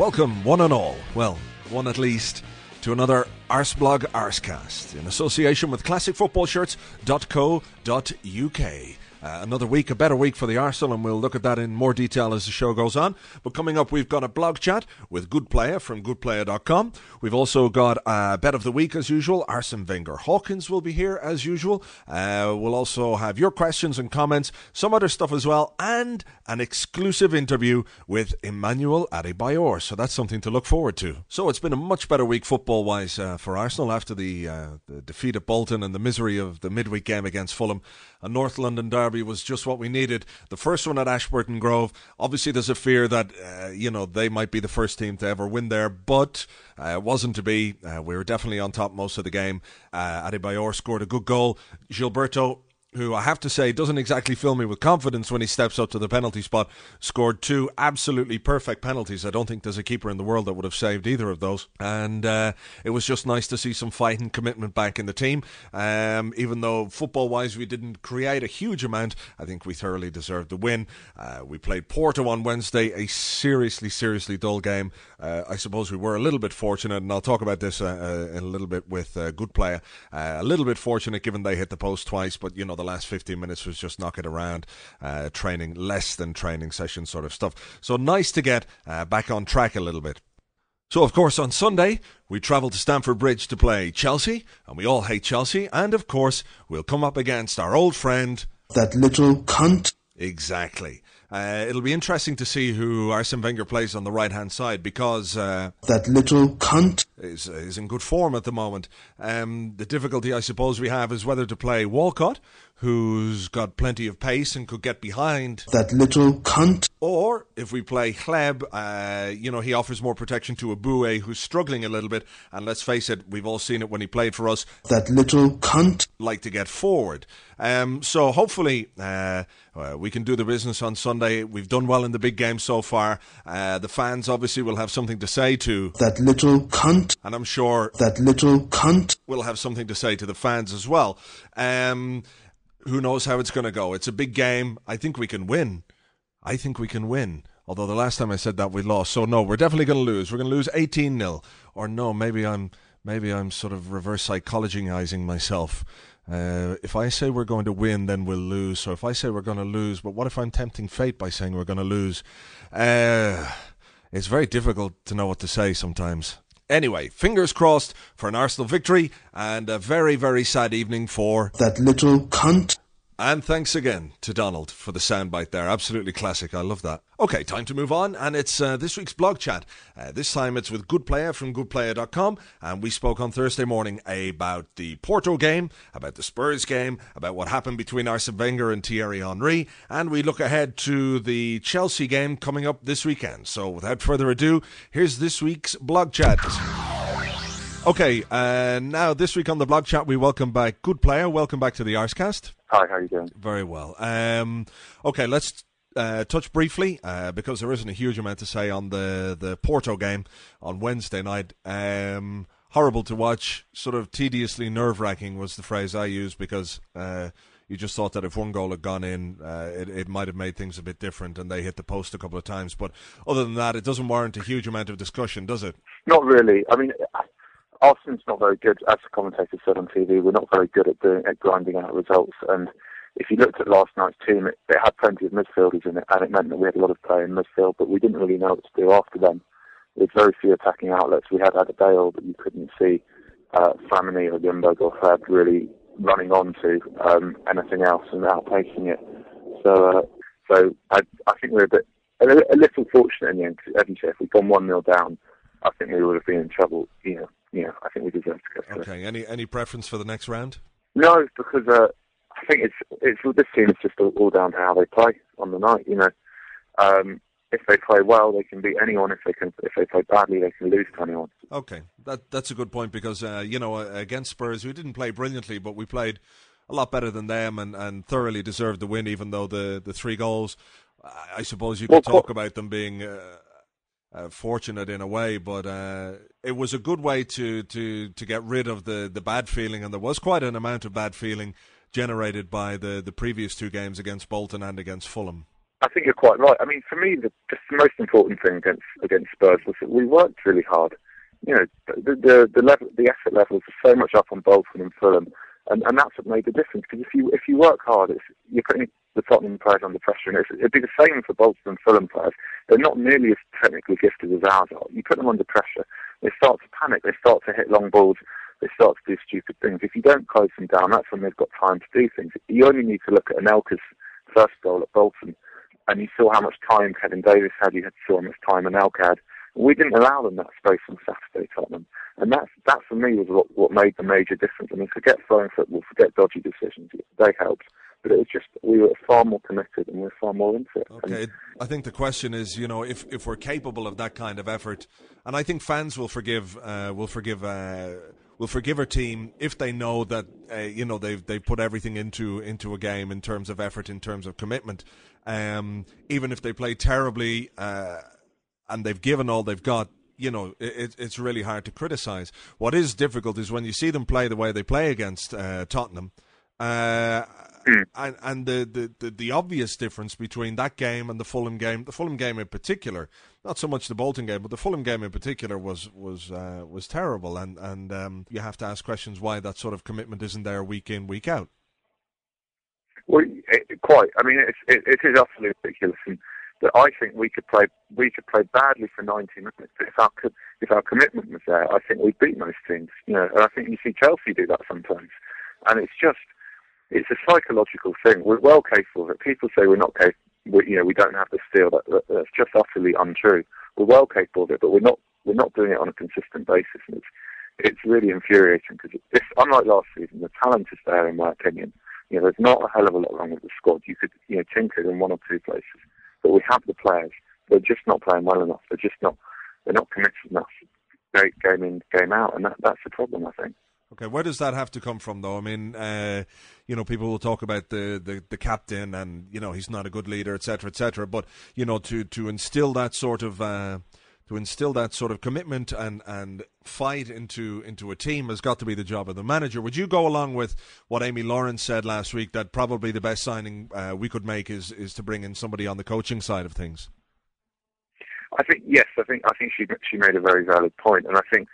Welcome, one and all. Well, one at least, to another Arseblog Arsecast in association with classicfootballshirts.co.uk. Uh, another week, a better week for the Arsenal, and we'll look at that in more detail as the show goes on. But coming up, we've got a blog chat with Good Player from goodplayer.com. We've also got a bet of the week as usual. Arsene Wenger Hawkins will be here as usual. Uh, we'll also have your questions and comments, some other stuff as well, and an exclusive interview with Emmanuel Adebayor. So that's something to look forward to. So it's been a much better week football wise uh, for Arsenal after the, uh, the defeat at Bolton and the misery of the midweek game against Fulham. A North London derby was just what we needed. The first one at Ashburton Grove. Obviously, there's a fear that uh, you know they might be the first team to ever win there, but uh, it wasn't to be. Uh, we were definitely on top most of the game. Uh, Adebayor scored a good goal. Gilberto who I have to say doesn't exactly fill me with confidence when he steps up to the penalty spot, scored two absolutely perfect penalties. I don't think there's a keeper in the world that would have saved either of those. And uh, it was just nice to see some fight and commitment back in the team. Um, even though football wise we didn't create a huge amount, I think we thoroughly deserved the win. Uh, we played Porto on Wednesday, a seriously, seriously dull game. Uh, I suppose we were a little bit fortunate, and I'll talk about this uh, uh, in a little bit with a good player. Uh, a little bit fortunate given they hit the post twice, but you know, the last 15 minutes was just knocking around, uh, training, less than training session sort of stuff. So nice to get uh, back on track a little bit. So, of course, on Sunday, we travel to Stamford Bridge to play Chelsea, and we all hate Chelsea, and of course, we'll come up against our old friend. That little cunt. Exactly. Uh, it'll be interesting to see who Arsene Wenger plays on the right hand side because uh, that little cunt is is in good form at the moment. Um, the difficulty, I suppose, we have is whether to play Walcott, who's got plenty of pace and could get behind that little cunt, or if we play Hleb, uh, you know, he offers more protection to Eboue, who's struggling a little bit. And let's face it, we've all seen it when he played for us. That little cunt like to get forward. Um, so hopefully uh, uh, we can do the business on Sunday. We've done well in the big game so far. Uh, the fans obviously will have something to say to that little cunt, and I'm sure that little cunt will have something to say to the fans as well. Um, who knows how it's going to go? It's a big game. I think we can win. I think we can win. Although the last time I said that we lost, so no, we're definitely going to lose. We're going to lose 18 0 or no, maybe I'm maybe I'm sort of reverse psychologizing myself. Uh, if I say we're going to win, then we'll lose. So if I say we're going to lose, but what if I'm tempting fate by saying we're going to lose? Uh, it's very difficult to know what to say sometimes. Anyway, fingers crossed for an Arsenal victory and a very, very sad evening for that little cunt. And thanks again to Donald for the soundbite there. Absolutely classic. I love that. Okay, time to move on. And it's uh, this week's blog chat. Uh, this time it's with Good Player from goodplayer.com. And we spoke on Thursday morning about the Porto game, about the Spurs game, about what happened between Arsene Wenger and Thierry Henry. And we look ahead to the Chelsea game coming up this weekend. So without further ado, here's this week's blog chat. Okay, uh, now this week on the blog chat, we welcome back Good Player. Welcome back to the Arsecast. Hi, how are you doing? Very well. Um, okay, let's uh, touch briefly uh, because there isn't a huge amount to say on the the Porto game on Wednesday night. Um, horrible to watch, sort of tediously nerve wracking was the phrase I used because. Uh, you just thought that if one goal had gone in, uh, it, it might have made things a bit different, and they hit the post a couple of times. But other than that, it doesn't warrant a huge amount of discussion, does it? Not really. I mean, Arsenal's not very good, as the commentator said on TV. We're not very good at doing at grinding out results. And if you looked at last night's team, it, it had plenty of midfielders in it, and it meant that we had a lot of play in midfield, but we didn't really know what to do after them. With very few attacking outlets, we had Adebayor, but you couldn't see uh, Flamini or Ljungberg or Fab really running on to um, anything else and outpacing it. So, uh, so I, I think we're a bit a, a little fortunate in the end. 'cause as you say, if we'd gone one 0 down, I think we would have been in trouble. You know, know, I think we deserve to go through. Okay. Any any preference for the next round? No, because uh, I think it's it's this team is just all, all down to how they play on the night. You know, um, if they play well, they can beat anyone. If they can, if they play badly, they can lose to anyone. Okay, that that's a good point because uh, you know against Spurs we didn't play brilliantly, but we played a lot better than them and, and thoroughly deserved the win. Even though the, the three goals, I- I suppose you could Well, talk about them being uh, uh, fortunate in a way, but uh, it was a good way to, to, to get rid of the, the bad feeling, and there was quite an amount of bad feeling generated by the, the previous two games against Bolton and against Fulham. I think you're quite right. I mean, for me, the, the most important thing against against Spurs was that we worked really hard. You know, the the the, level, the effort levels are so much up on Bolton and Fulham, and, and that's what made the difference. Because if you if you work hard, it's, you're putting the Tottenham players under pressure, and it'd be the same for Bolton and Fulham players. They're not nearly as technically gifted as ours are. You put them under pressure, they start to panic. They start to hit long balls. They start to do stupid things. If you don't close them down, that's when they've got time to do things. You only need to look at Anelka's first goal at Bolton and you saw how much time Kevin Davies had, you had saw how much time Anelka had. We didn't allow them that space on Saturday, Tottenham. And that's, that for me was what, what made the major difference. I mean, forget throwing football, forget dodgy decisions. They helped. But it was just, we were far more committed and we were far more into it. And Okay, I think the question is, you know, if if we're capable of that kind of effort, and I think fans will forgive, uh, will forgive, uh, will forgive our team if they know that, uh, you know, they've they've put everything into into a game in terms of effort, in terms of commitment. Um, even if they play terribly, uh, and they've given all they've got. You know, it, it's really hard to criticize. What is difficult is when you see them play the way they play against uh, Tottenham, uh, and, and the, the, the, the obvious difference between that game and the Fulham game, the Fulham game in particular, not so much the Bolton game, but the Fulham game in particular was was uh, was terrible, and and um, you have to ask questions why that sort of commitment isn't there week in week out. Well, it, quite. I mean, it's, it, it is utterly ridiculous, and that I think we could play we could play badly for 90 minutes. But if our if our commitment was there, I think we'd beat most teams. You know, and I think you see Chelsea do that sometimes, and it's just it's a psychological thing. We're well capable of it. People say we're not capable. You know, we don't have the steel. That, that, that's just utterly untrue. We're well capable of it, but we're not we're not doing it on a consistent basis, and it's it's really infuriating because this, unlike last season, the talent is there, in my opinion. You know, there's not a hell of a lot wrong with the squad. You could, you know, tinker in one or two places, but we have the players. They're just not playing well enough. They're just not, they're not committed enough, game in, game out, and that, that's the problem, I think. Okay, where does that have to come from, though? I mean, uh, you know, people will talk about the, the, the captain, and you know, he's not a good leader, etc., etc. But you know, to to instill that sort of uh, to instill that sort of commitment and, and fight into into a team has got to be the job of the manager. Would you go along with what Amy Lawrence said last week that probably the best signing uh, we could make is is to bring in somebody on the coaching side of things? I think yes, I think I think she she made a very valid point, and I think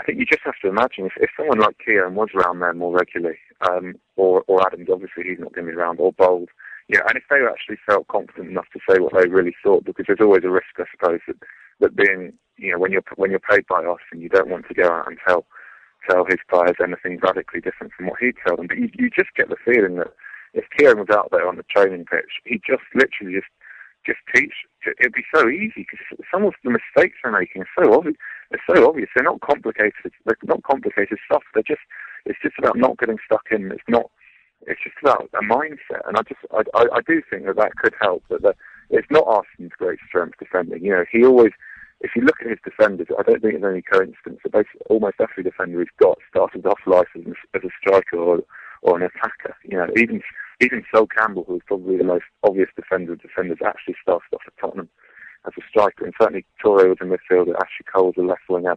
I think you just have to imagine if, if someone like Kieran was around there more regularly, um, or or Adams, obviously he's not going to be around, or Bould, you know, and if they actually felt confident enough to say what they really thought, because there's always a risk, I suppose, that that being you know when you're when you're paid by us and you don't want to go out and tell tell his players anything radically different from what he'd tell them, but you you just get the feeling that if Kieran was out there on the training pitch, he'd just literally just just teach. It'd be so easy because some of the mistakes they're making are so obvious. They're so obvious. They're not complicated. They're not complicated stuff. They're just. It's just about not getting stuck in. It's not. It's just about a mindset. And I just. I. I, I do think that that could help. That the, it's not Arsenal's great strength defending. You know, he always. If you look at his defenders, I don't think it's any coincidence that basically almost every defender he's got started off life as, as a striker or or an attacker. You know, even even Sol Campbell, who is probably the most obvious defender of defenders, actually started off at Tottenham as a striker. And certainly Toure was a midfielder, Ashley Cole was a left winger,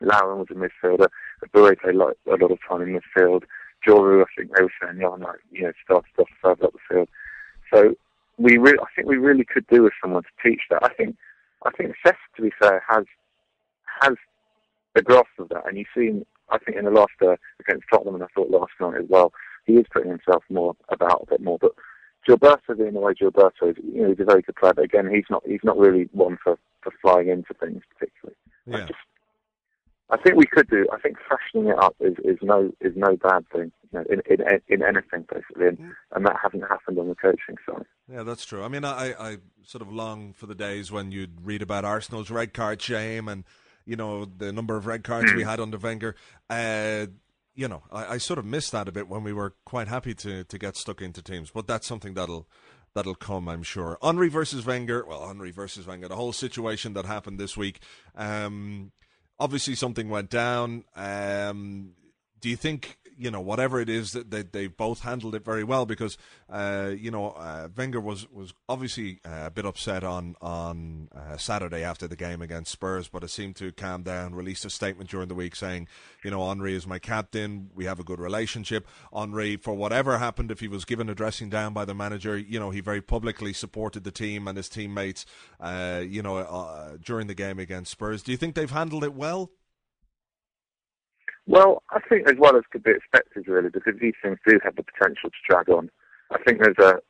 Lauren was a midfielder, Eboué played like, a lot of time in midfield. Djourou, I think they were saying the other night, you know, started off further up the field. So we re- I think we really could do with someone to teach that. I think I think Seth, to be fair, has has a grasp of that, and you've seen I think in the last uh, against Tottenham, and I thought last night as well, he is putting himself more about a bit more. But Gilberto being the way Gilberto is, you know, he's a very good player. But again, he's not he's not really one for, for flying into things particularly. I just I think we could do. I think freshening it up is, is no is no bad thing you know, in, in in anything basically, and, and that hasn't happened on the coaching side. Yeah, that's true. I mean, I, I sort of long for the days when you'd read about Arsenal's red card shame and you know the number of red cards we had under Wenger. Uh, you know, I, I sort of missed that a bit when we were quite happy to to get stuck into teams, but that's something that'll that'll come, I'm sure. Henry versus Wenger. Well, Henry versus Wenger. The whole situation that happened this week. Um, obviously, something went down. Um, do you think you know whatever it is that they they both handled it very well because uh, you know uh, Wenger was was obviously uh, a bit upset on on uh, Saturday after the game against Spurs, but it seemed to calm down. Released a statement during the week saying, you know, Henri is my captain. We have a good relationship. Henri, for whatever happened, if he was given a dressing down by the manager, you know, he very publicly supported the team and his teammates. Uh, you know, uh, during the game against Spurs. Do you think they've handled it well? Well, I think as well as could be expected, really, because these things do have the potential to drag on. I think there's a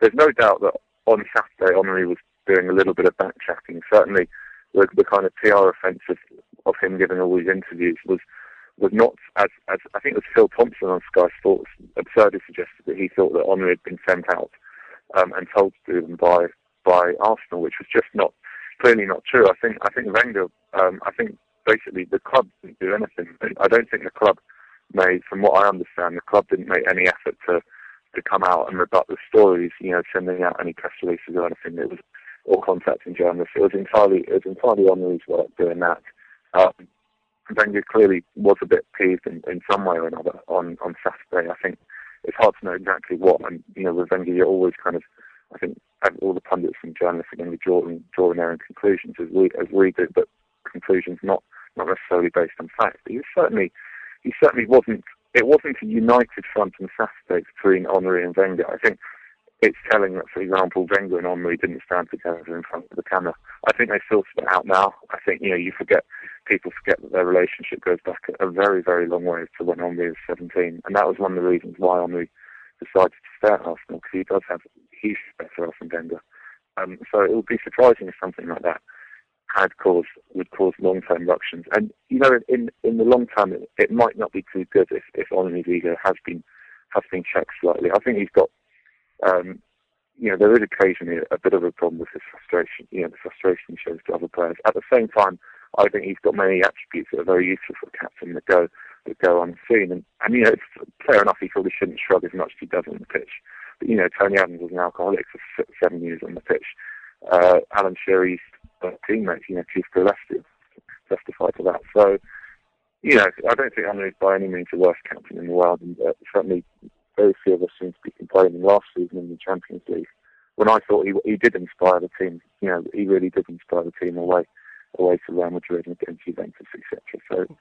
there's no doubt that on Saturday Henry was doing a little bit of backtracking. Certainly, the, the kind of PR offensive of him giving all these interviews was was not as as I think it was Phil Thompson on Sky Sports absurdly suggested that he thought that Henry had been sent out um, and told to do them by by Arsenal, which was just not clearly not true. I think I think Wenger um, I think basically the club didn't do anything. I don't think the club made, from what I understand, the club didn't make any effort to to come out and rebut the stories. You know, sending out any press releases or anything. It was or contacting journalists. It was entirely it was entirely Henry's work doing that. Um, clearly was a bit peeved in, in some way or another on on Saturday. I think it's hard to know exactly what. And you know, with Wenger, you're always kind of I think all the pundits and journalists are going to be drawing drawing their own conclusions as we as we do, but conclusions not not necessarily based on fact. But he certainly he certainly wasn't. It wasn't a united front on Saturday between Henry and Wenger. I think it's telling that, for example, Wenger and Henry didn't stand together in front of the camera. I think they sorted it out now. I think you know you forget people forget that their relationship goes back a very very long way to when Henry was 17, and that was one of the reasons why Henry decided to stay at Arsenal because he does have huge respect for Wenger. Um, so it would be surprising if something like that had caused would cause long term ructions. And you know, in in the long term, it, it might not be too good if if ego has been has been checked slightly. I think he's got. Um, you know, there is occasionally a, bit of a problem with his frustration, you know, the frustration he shows to other players. At the same time, I think he's got many attributes that are very useful for captain that go that go unseen. And, and you know, it's fair enough. He probably shouldn't shrug as much as he does on the pitch. But you know, Tony Adams was an alcoholic for seven years on the pitch. Uh, Alan Shearer's uh, teammates, you know, Keith Gillespie testified to that. So, you know, I don't think Henry's by any means the worst captain in the world, and uh, certainly very few of us seem to be complaining last season in the Champions League. When I thought he he did inspire the team, you know, he really did inspire the team away away to Real Madrid and against Juventus, etc. So,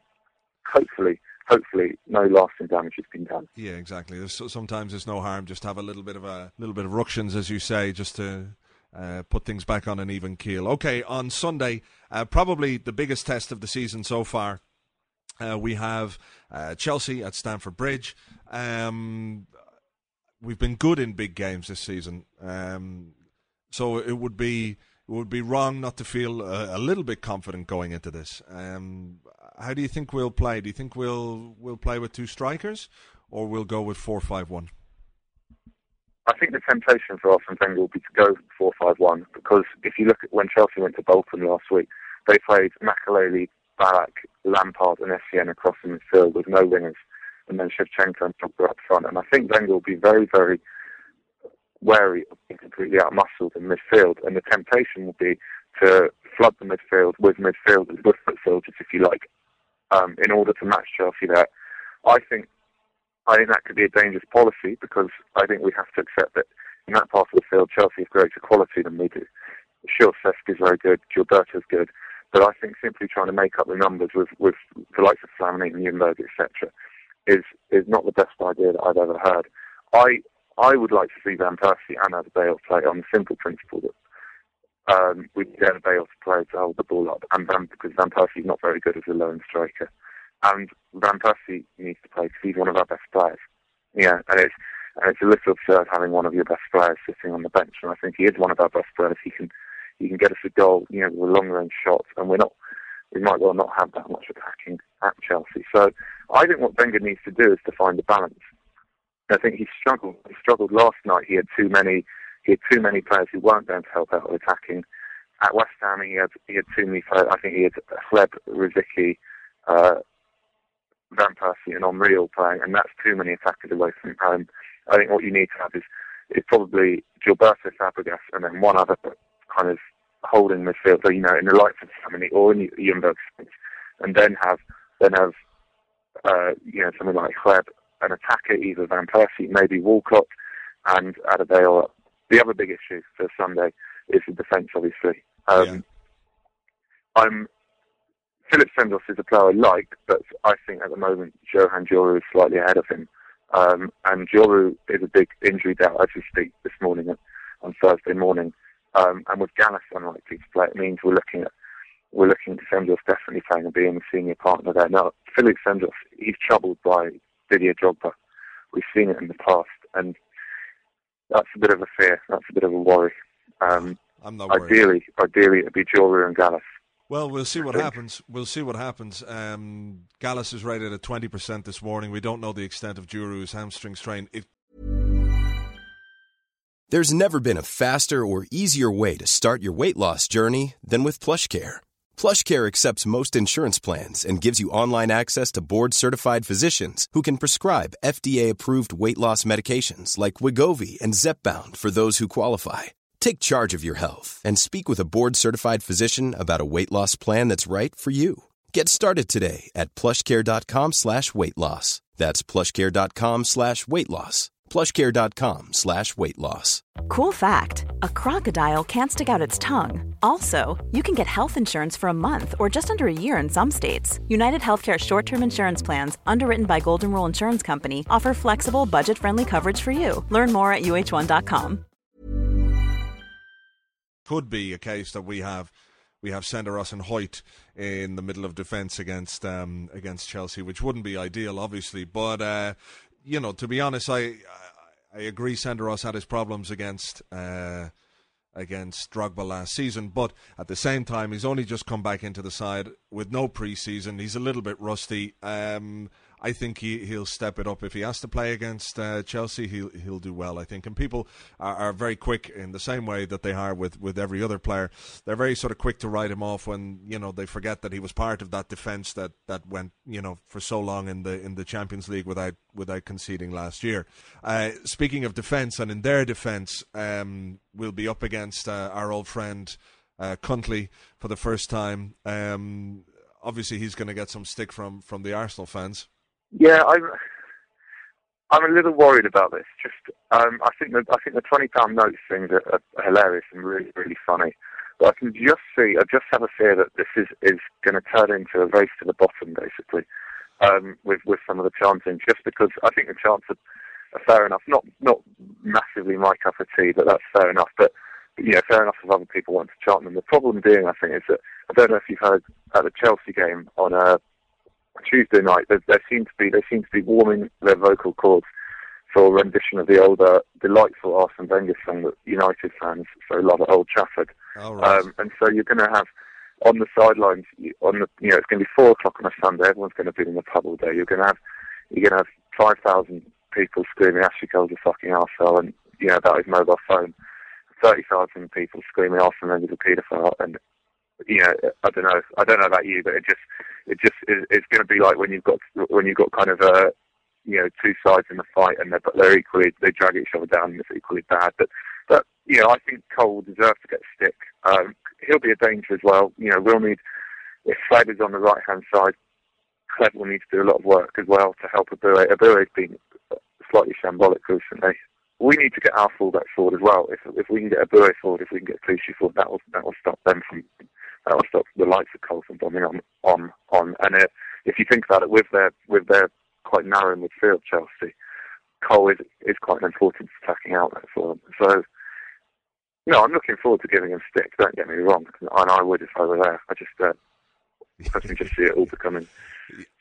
hopefully, hopefully no lasting damage has been done. Yeah, exactly. There's, sometimes there's no harm just have a little bit of a little bit of ructions, as you say, just to uh, put things back on an even keel. Okay, on Sunday, uh, probably the biggest test of the season so far. Uh, we have uh, Chelsea at Stamford Bridge. Um, we've been good in big games this season, um, so it would be it would be wrong not to feel a, a little bit confident going into this. Um, how do you think we'll play? Do you think we'll we'll play with two strikers, or we'll go with four five one? Think the temptation for Arsene Wenger will be to go 4-5-1 because if you look at when Chelsea went to Bolton last week, they played Makelele, Ballack, Lampard and Essien across the midfield with no wingers and then Shevchenko and Drogba up front. And I think Wenger will be very, very wary of being completely outmuscled in midfield. And the temptation will be to flood the midfield with midfielders, with midfielders, if you like, um, in order to match Chelsea there. I think I think that could be a dangerous policy because I think we have to accept that in that part of the field, Chelsea have greater quality than we do. Sure, Cesc is very good, Gilberto's good, but I think simply trying to make up the numbers with, with the likes of Flamini and Ljungberg, etc., is is not the best idea that I've ever heard. I I would like to see Van Persie and Adebayor play on the simple principle that um, we get Bale to play to hold the ball up, and Van, because Van Persie's not very good as a lone striker. And Van Persie needs to play because he's one of our best players. Yeah, and it's and it's a little absurd having one of your best players sitting on the bench. And I think he is one of our best players. He can he can get us a goal, you know, with a long range shot. And we're not we might well not have that much attacking at Chelsea. So I think what Wenger needs to do is to find a balance. I think he struggled. He struggled last night. He had too many. He had too many players who weren't going to help out with attacking. At West Ham, he had he had too many. I think he had Hleb, Rosicky, uh, Van Persie, and Henry playing, and that's too many attackers away from home. I think what you need to have is is probably Gilberto Fabregas and then one other kind of holding midfield, you know, in the likes of Samani or in Ljungberg, and then have then have uh, you know something like Hleb, an attacker, either Van Persie, maybe Walcott, and Adebayor. The other big issue for Sunday is the defence, obviously. Um, yeah. I'm Philip Senderos is a player I like, but I think at the moment Johan Djourou is slightly ahead of him. Um, and Djourou is a big injury doubt as we speak this morning on Thursday morning. Um, and with Gallas unlikely to play, it means we're looking at we're looking at Senderos definitely playing and being a senior partner there. Now, Philip Senderos, he's troubled by Didier Drogba. We've seen it in the past, and that's a bit of a fear. That's a bit of a worry. Um, I'm not worried. Ideally, ideally it'd be Djourou and Gallas. Well, we'll see what happens. We'll see what happens. Um, Gallas is rated at 20% this morning. We don't know the extent of Djourou's hamstring strain. If There's never been a faster or easier way to start your weight loss journey than with PlushCare. PlushCare accepts most insurance plans and gives you online access to board-certified physicians who can prescribe FDA-approved weight loss medications like Wegovy and Zepbound for those who qualify Take charge of your health and speak with a board certified physician about a weight loss plan that's right for you. Get started today at plushcare.com slash weight loss. That's plushcare.com slash weight loss. Plushcare.com slash weight loss. Cool fact a crocodile can't stick out its tongue. Also, you can get health insurance for a month or just under a year in some states. United Healthcare short term insurance plans, underwritten by Golden Rule Insurance Company, offer flexible, budget friendly coverage for you. Learn more at uh1.com could be a case that we have we have Senderos and Hoyte in the middle of defence against um, against Chelsea, which wouldn't be ideal, obviously. But uh, you know, to be honest, I I agree. Senderos had his problems against. Uh, against Drogba last season, but at the same time, he's only just come back into the side with no preseason. He's a little bit rusty. Um, I think he he'll step it up if he has to play against uh, Chelsea. He'll he'll do well, I think. And people are, are, very quick in the same way that they are with, with every other player. They're very sort of quick to write him off when you know they forget that he was part of that defence that, that went you know for so long in the in the Champions League without without conceding last year. Uh, speaking of defence, and in their defence, um, we'll be up against uh, our old friend. Uh, Cuntley for the first time. Um, obviously, he's going to get some stick from, from the Arsenal fans. Yeah, I'm. I'm a little worried about this. Just, um, I think the I think the twenty pound notes things are, are, hilarious and really really funny. But I can just see, I just have a fear that this is is going to turn into a race to the bottom, basically, um, with with some of the chanting. Just because I think the chants are, are fair enough. Not not massively my cup of tea, but that's fair enough. But you know, fair enough if other people want to chant them. The problem being, I think, is that I don't know if you've heard at the Chelsea game on uh, Tuesday night, there, there seem to be they seem to be warming their vocal cords for a rendition of the older, delightful Arsene Wenger song that United fans so love at Old Trafford. Right. um, and so you're going to have on the sidelines, on the you know it's going to be four o'clock on a Sunday. Everyone's going to be in the pub all day. You're going to have you're going to have five thousand people screaming Ashley Cole's a fucking arsehole and you know about his mobile phone. Thirty thousand people screaming Arsene Wenger's a paedophile and you know, I don't know. I don't know about you, but it just, it just, it's going to be like when you've got, when you've got kind of a, you know, two sides in the fight, and they're, they're equally, they drag each other down, and it's equally bad. But, but you know, I think Cole deserves to get a stick. Um, he'll be a danger as well. You know, we'll need if is on the right hand side. Hleb will need to do a lot of work as well to help Eboué. Eboué's been slightly shambolic recently. We need to get our fullback forward as well. If if we can get Abure forward, if we can get Clichy forward, that will that will stop them from will stop the likes of Coulson bombing on on on. And it, if you think about it, with their with their quite narrow midfield, Chelsea, Cole is is quite an important attacking outlet for them. So. No, I'm looking forward to giving him stick. Don't get me wrong, and I would if I were there. I just, uh, I can just see it all becoming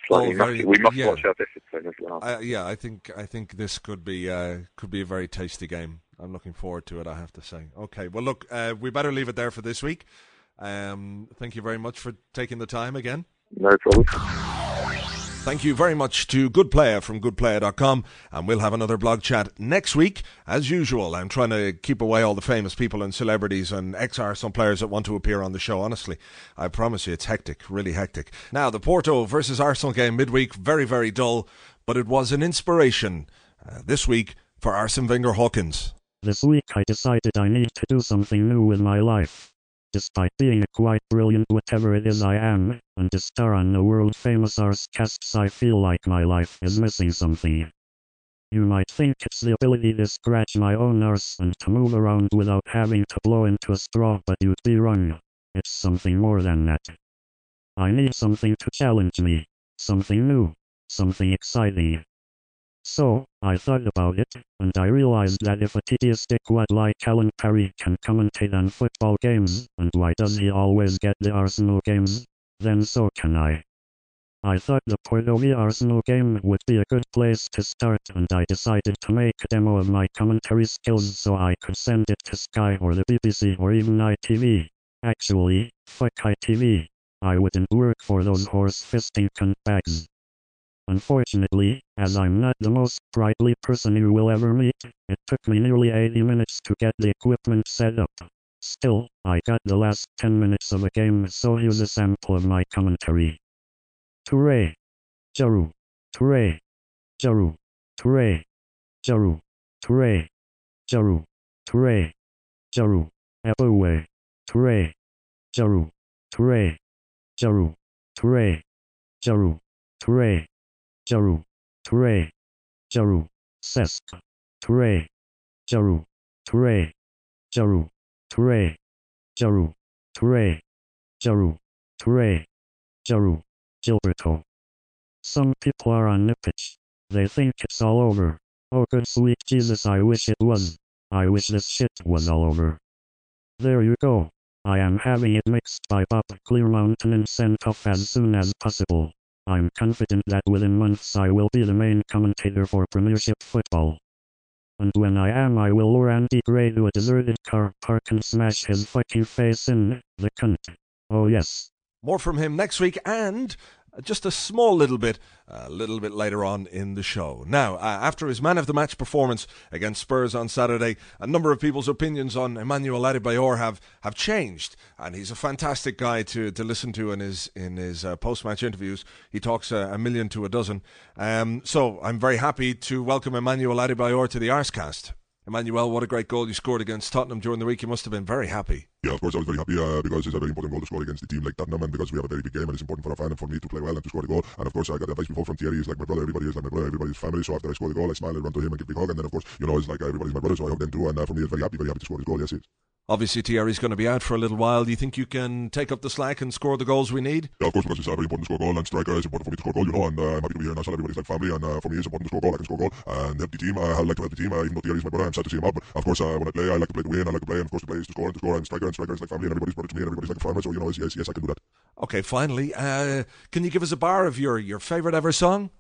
slightly oh, very, We must yeah. watch our discipline as well. Uh, yeah, I think I think this could be uh, could be a very tasty game. I'm looking forward to it. I have to say. Okay, well, look, uh, we better leave it there for this week. Um, thank you very much for taking the time again. No problem. Thank you very much to Good Player from goodplayer.com. And we'll have another blog chat next week. As usual, I'm trying to keep away all the famous people and celebrities and ex Arsenal players that want to appear on the show. Honestly, I promise you, it's hectic, really hectic. Now, the Porto versus Arsenal game midweek, very, very dull, but it was an inspiration uh, this week for Arsene Wenger Hawkins. This week I decided I need to do something new with my life. Despite being quite brilliant whatever it is I am, and to star on the world famous Arsecasts I feel like my life is missing something. You might think it's the ability to scratch my own arse and to move around without having to blow into a straw but you'd be wrong. It's something more than that. I need something to challenge me. Something new. Something exciting. So, I thought about it, and I realized that if a tedious dickwad like Alan Parry can commentate on football games, and why does he always get the Arsenal games, then so can I. I thought the Porto v Arsenal game would be a good place to start and I decided to make a demo of my commentary skills so I could send it to Sky or the BBC or even ITV. Actually, fuck ITV. I wouldn't work for those horse-fisting cunt bags. Unfortunately, as I'm not the most sprightly person you will ever meet, it took me nearly 80 minutes to get the equipment set up. Still, I got the last 10 minutes of a game so here's a sample of my commentary. Toure. Djourou. Toure. Djourou. Toure. Djourou. Toure. Djourou. Toure. Djourou. Eboué. Toure. Djourou. Toure. Djourou. Toure. Djourou. Toure. Djourou. Toure. Djourou. Cesc. Toure. Djourou. Toure. Djourou. Toure. Djourou. Toure. Djourou. Toure. Djourou. Gilberto. Some people are on the pitch. They think it's all over. Oh good sweet Jesus I wish it was. I wish this shit was all over. There you go. I am having it mixed by Bob Clearmountain and sent off as soon as possible. I'm confident that within months I will be the main commentator for Premiership football. And when I am I will lure Andy Gray to a deserted car park and smash his fucking face in, the cunt. Oh yes. More from him next week and just a small little bit a little bit later on in the show. Now, uh, after his man of the match performance against Spurs on Saturday, a number of people's opinions on Emmanuel Adebayor have, have changed, and he's a fantastic guy to, to listen to in his in his uh, post match interviews. He talks uh, a million to a dozen. Um, so I'm very happy to welcome Emmanuel Adebayor to the Arsecast. Emmanuel, what a great goal you scored against Tottenham during the week. You must have been very happy. Yeah, of course, I was very happy uh, because it's a very important goal to score against a team like Tottenham and because we have a very big game and it's important for our fan and for me to play well and to score the goal. And of course, I got advice before from Thierry. He's like my brother, everybody is like my brother, everybody's family. So after I score the goal, I smile, I run to him and give a big hug. And then, of course, you know, it's like everybody's my brother, so I hug them too. And uh, for me, it's very happy, very happy to score this goal. Yes, it is. Obviously, Thierry's going to be out for a little while. Do you think you can take up the slack and score the goals we need? Yeah, of course, because it's uh, very important to score a goal and striker. It's important for me to score a goal, you know, and uh, I'm happy to be here and I everybody's like family. And uh, for me, it's important to score a goal. I can score a goal and help the team. Uh, I like to help the team, uh, even though Thierry's my brother. I'm sad to see him out, but of course, uh, when I play, I like to play to win. I like to play, and of course, to play is to score and to score. And striker and striker is like family, and everybody's brother to me, and everybody's like a farmer. So you know, yes, yes, yes, I can do that. Okay, finally, uh, can you give us a bar of your your favourite ever song?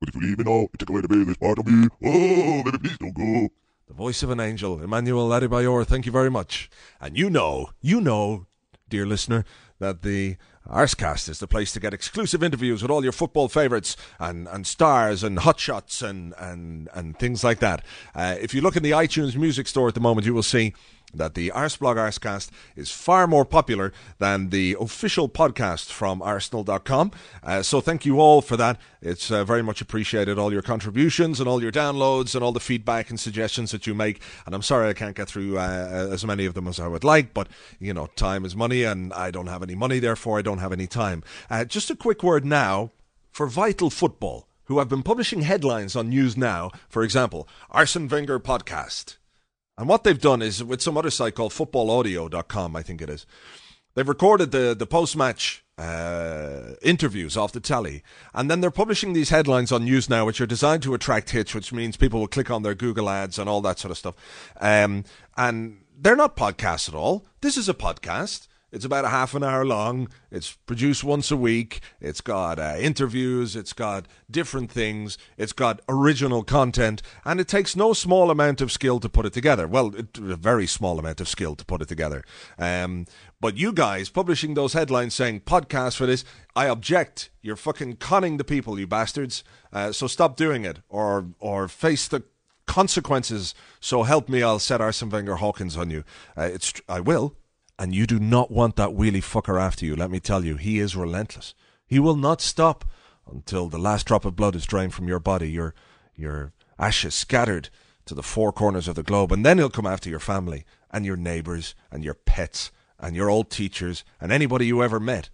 But if you leave me now, you take away the biggest part of me. Oh, baby, please don't go. The voice of an angel, Emmanuel Adebayor, thank you very much. And you know, you know, dear listener, that the Arsecast is the place to get exclusive interviews with all your football favourites and, and stars and hotshots and, and, and things like that. Uh, if you look in the iTunes music store at the moment, you will see that the Arseblog Arsecast is far more popular than the official podcast from Arsenal.com. Uh, so thank you all for that. It's uh, very much appreciated, all your contributions and all your downloads and all the feedback and suggestions that you make. And I'm sorry I can't get through uh, as many of them as I would like, but, you know, time is money and I don't have any money, therefore I don't have any time. Uh, just a quick word now for Vital Football, who have been publishing headlines on News Now. For example, Arsene Wenger podcast. And what they've done is with some other site called footballaudio.com, I think it is. They've recorded the, the post match uh, interviews off the telly, and then they're publishing these headlines on News Now, which are designed to attract hits, which means people will click on their Google ads and all that sort of stuff. Um, and they're not podcasts at all. This is a podcast. It's about a half an hour long. It's produced once a week. It's got uh, interviews. It's got different things. It's got original content. And it takes no small amount of skill to put it together. Well, it, a very small amount of skill to put it together. Um, but you guys publishing those headlines saying podcast for this, I object. You're fucking conning the people, you bastards. Uh, so stop doing it or, or face the consequences. So help me, I'll set Arsene Wenger Hawkins on you. Uh, it's, I will and you do not want that wheelie fucker after you, let me tell you. He is relentless. He will not stop until the last drop of blood is drained from your body, your, your ashes scattered to the four corners of the globe, and then he'll come after your family and your neighbours and your pets and your old teachers and anybody you ever met.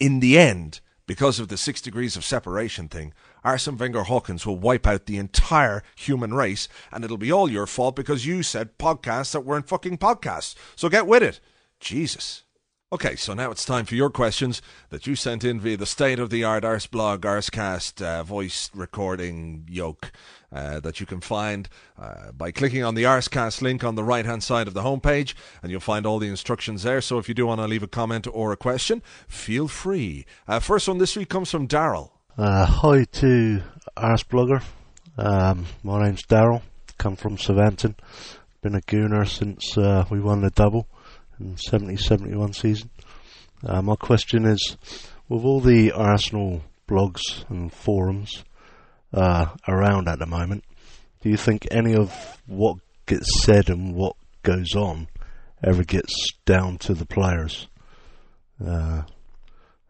In the end, because of the six degrees of separation thing, Arsene Wenger Hawkins will wipe out the entire human race, and it'll be all your fault because you said podcasts that weren't fucking podcasts. So get with it. Jesus. Okay, so now it's time for your questions that you sent in via the state of the art Arse blog, Arsecast uh, voice recording yoke uh, that you can find uh, by clicking on the Arsecast link on the right hand side of the homepage, and you'll find all the instructions there. So if you do want to leave a comment or a question, feel free. Uh, first one this week comes from Daryl. Uh, hi to Arse Blogger. Um, my name's Daryl. Come from Southampton. Been a gooner since uh, we won the double in 70-71 season. Uh, my question is, with all the Arsenal blogs and forums uh, around at the moment, do you think any of what gets said and what goes on ever gets down to the players? Uh,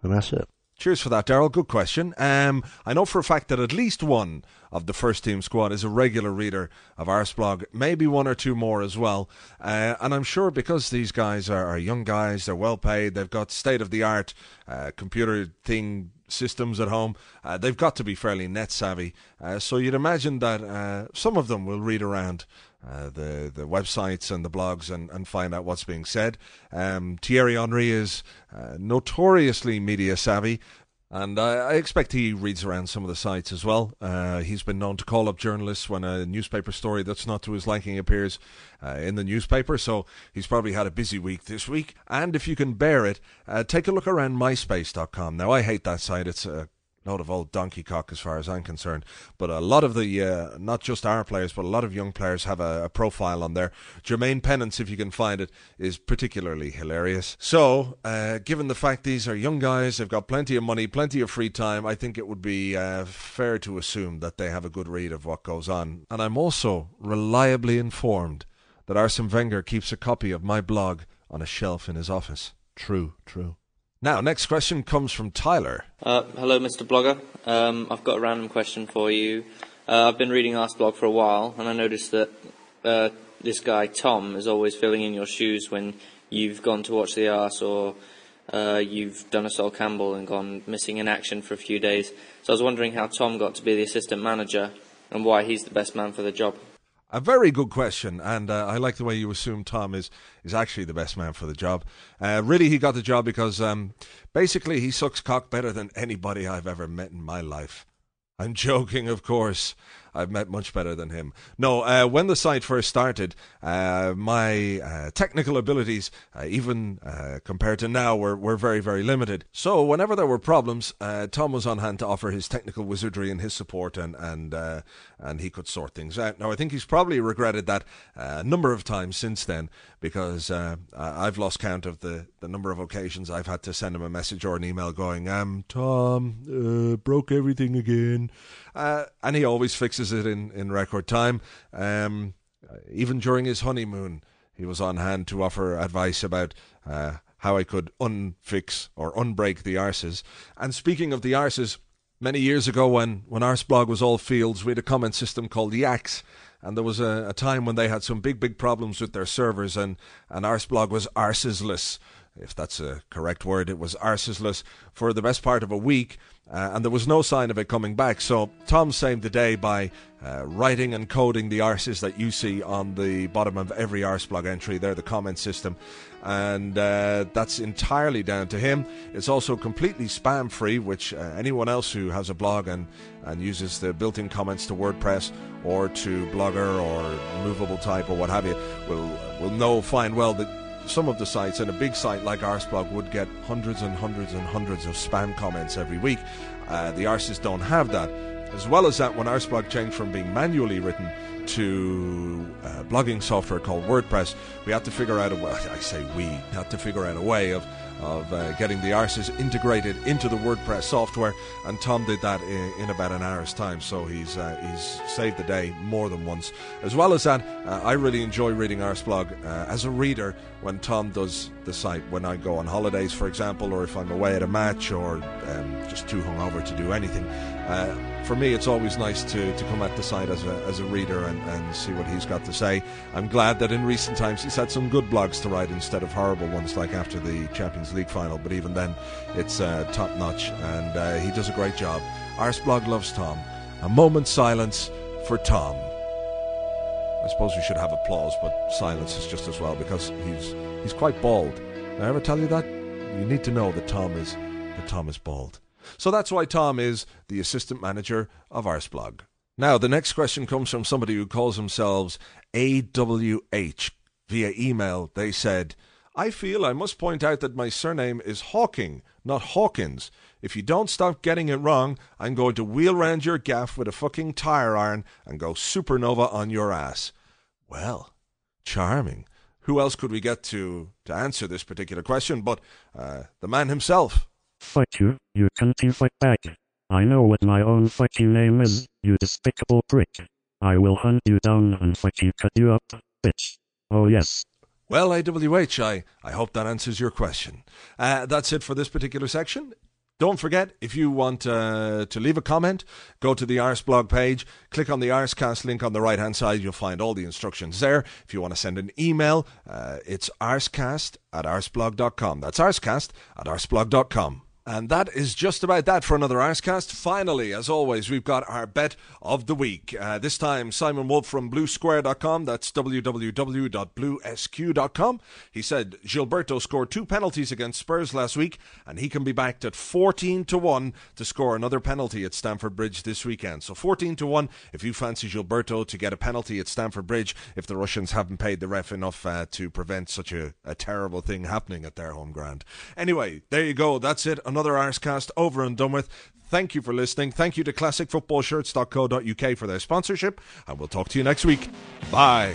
and that's it. Cheers for that, Daryl. Good question. Um, I know for a fact that at least one of the first team squad is a regular reader of Arseblog, maybe one or two more as well. Uh, and I'm sure because these guys are, are, young guys, they're well paid, they've got state of the art uh, computer thing systems at home, uh, they've got to be fairly net savvy. Uh, so you'd imagine that uh, some of them will read around. Uh, the the websites and the blogs and, and find out what's being said. Um, Thierry Henry is uh, notoriously media savvy, and I, I, expect he reads around some of the sites as well. Uh, he's been known to call up journalists when a newspaper story that's not to his liking appears uh, in the newspaper. So he's probably had a busy week this week. And if you can bear it, uh, take a look around MySpace.com. Now I hate that site. It's a load of old donkey cock as far as I'm concerned. But a lot of the, uh, not just our players, but a lot of young players have a, a, profile on there. Jermaine Pennant, if you can find it, is particularly hilarious. So, uh, given the fact these are young guys, they've got plenty of money, plenty of free time, I think it would be uh, fair to assume that they have a good read of what goes on. And I'm also reliably informed that Arsene Wenger keeps a copy of my blog on a shelf in his office. True, true. Now, next question comes from Tyler. Uh, hello, Mr. Blogger. Um, I've got a random question for you. Uh, I've been reading Arseblog for a while, and I noticed that uh, this guy Tom is always filling in your shoes when you've gone to watch the Arse or uh, you've done a Sol Campbell and gone missing in action for a few days. So I was wondering how Tom got to be the assistant manager and why he's the best man for the job. A very good question, and uh, I like the way you assume Tom is is actually the best man for the job. Uh, really, he got the job because um, basically he sucks cock better than anybody I've ever met in my life. I'm joking, of course. I've met much better than him. No, uh, when the site first started, uh, my uh, technical abilities, uh, even uh, compared to now, were, were very, very limited. So whenever there were problems, uh, Tom was on hand to offer his technical wizardry and his support, and and and he could sort things out. Now I think he's probably regretted that a number of times since then, because I've lost count of the, the number of occasions I've had to send him a message or an email going, um, Tom, broke everything again. Uh, and he always fixes it in, in record time. Um, even during his honeymoon, he was on hand to offer advice about uh, how I could unfix or unbreak the arses. And speaking of the arses, many years ago when, when Arseblog was all fields, we had a comment system called Yaks. And there was a, a time when they had some big, big problems with their servers, and, and Arseblog was arsesless if that's a correct word. It was arsesless for the best part of a week, uh, and there was no sign of it coming back. So Tom saved the day by uh, writing and coding the arses that you see on the bottom of every Arseblog entry. They're the comment system, and uh, that's entirely down to him. It's also completely spam free, which uh, anyone else who has a blog and, and uses the built-in comments to WordPress or to Blogger or Movable Type or what have you will will know fine well that some of the sites, and a big site like Arseblog would get hundreds and hundreds and hundreds of spam comments every week. Uh, the Arses don't have that. As well as that, when Arseblog changed from being manually written to uh, blogging software called WordPress, we had to figure out a way. I say we had to figure out a way of of uh, getting the arses integrated into the WordPress software, and Tom did that in, in about an hour's time. So he's uh, he's saved the day more than once. As well as that, uh, I really enjoy reading Arseblog uh, as a reader when Tom does the site. When I go on holidays, for example, or if I'm away at a match, or um, just too hungover to do anything. Uh, for me, it's always nice to, to come at the site as a, as a reader and, and see what he's got to say. I'm glad that in recent times he's had some good blogs to write instead of horrible ones like after the Champions League final. But even then, it's uh, top notch and uh, he does a great job. Arseblog loves Tom. A moment's silence for Tom. I suppose we should have applause, but silence is just as well because he's he's quite bald. Did I ever tell you that? You need to know that Tom is that Tom is bald. So that's why Tom is the assistant manager of Arseblog. Now, the next question comes from somebody who calls themselves AWH. Via email, they said, I feel I must point out that my surname is Hawking, not Hawkins. If you don't stop getting it wrong, I'm going to wheel round your gaff with a fucking tire iron and go supernova on your ass. Well, charming. Who else could we get to, to answer this particular question but uh, the man himself? Fight you, you can't back. I know what my own fucking name is, you despicable prick. I will hunt you down and fucking cut you up, bitch. Oh yes. Well, AWH, I, I hope that answers your question. Uh, that's it for this particular section. Don't forget, if you want uh, to leave a comment, go to the Arseblog page, click on the Arsecast link on the right hand side. You'll find all the instructions there. If you want to send an email, uh, it's arsecast at arseblog.com. That's arsecast at arseblog.com. And that is just about that for another Arsecast. Finally, as always, we've got our bet of the week. Uh, this time, Simon Wolf from BlueSquare.com. That's www.bluesq.com. He said Gilberto scored two penalties against Spurs last week, and he can be backed at 14 to 1 to score another penalty at Stamford Bridge this weekend. So 14 to 1 if you fancy Gilberto to get a penalty at Stamford Bridge if the Russians haven't paid the ref enough uh, to prevent such a, a terrible thing happening at their home ground. Anyway, there you go. That's it another Arsecast over and done with. Thank you for listening. Thank you to classicfootballshirts.co.uk for their sponsorship, and we'll talk to you next week. Bye.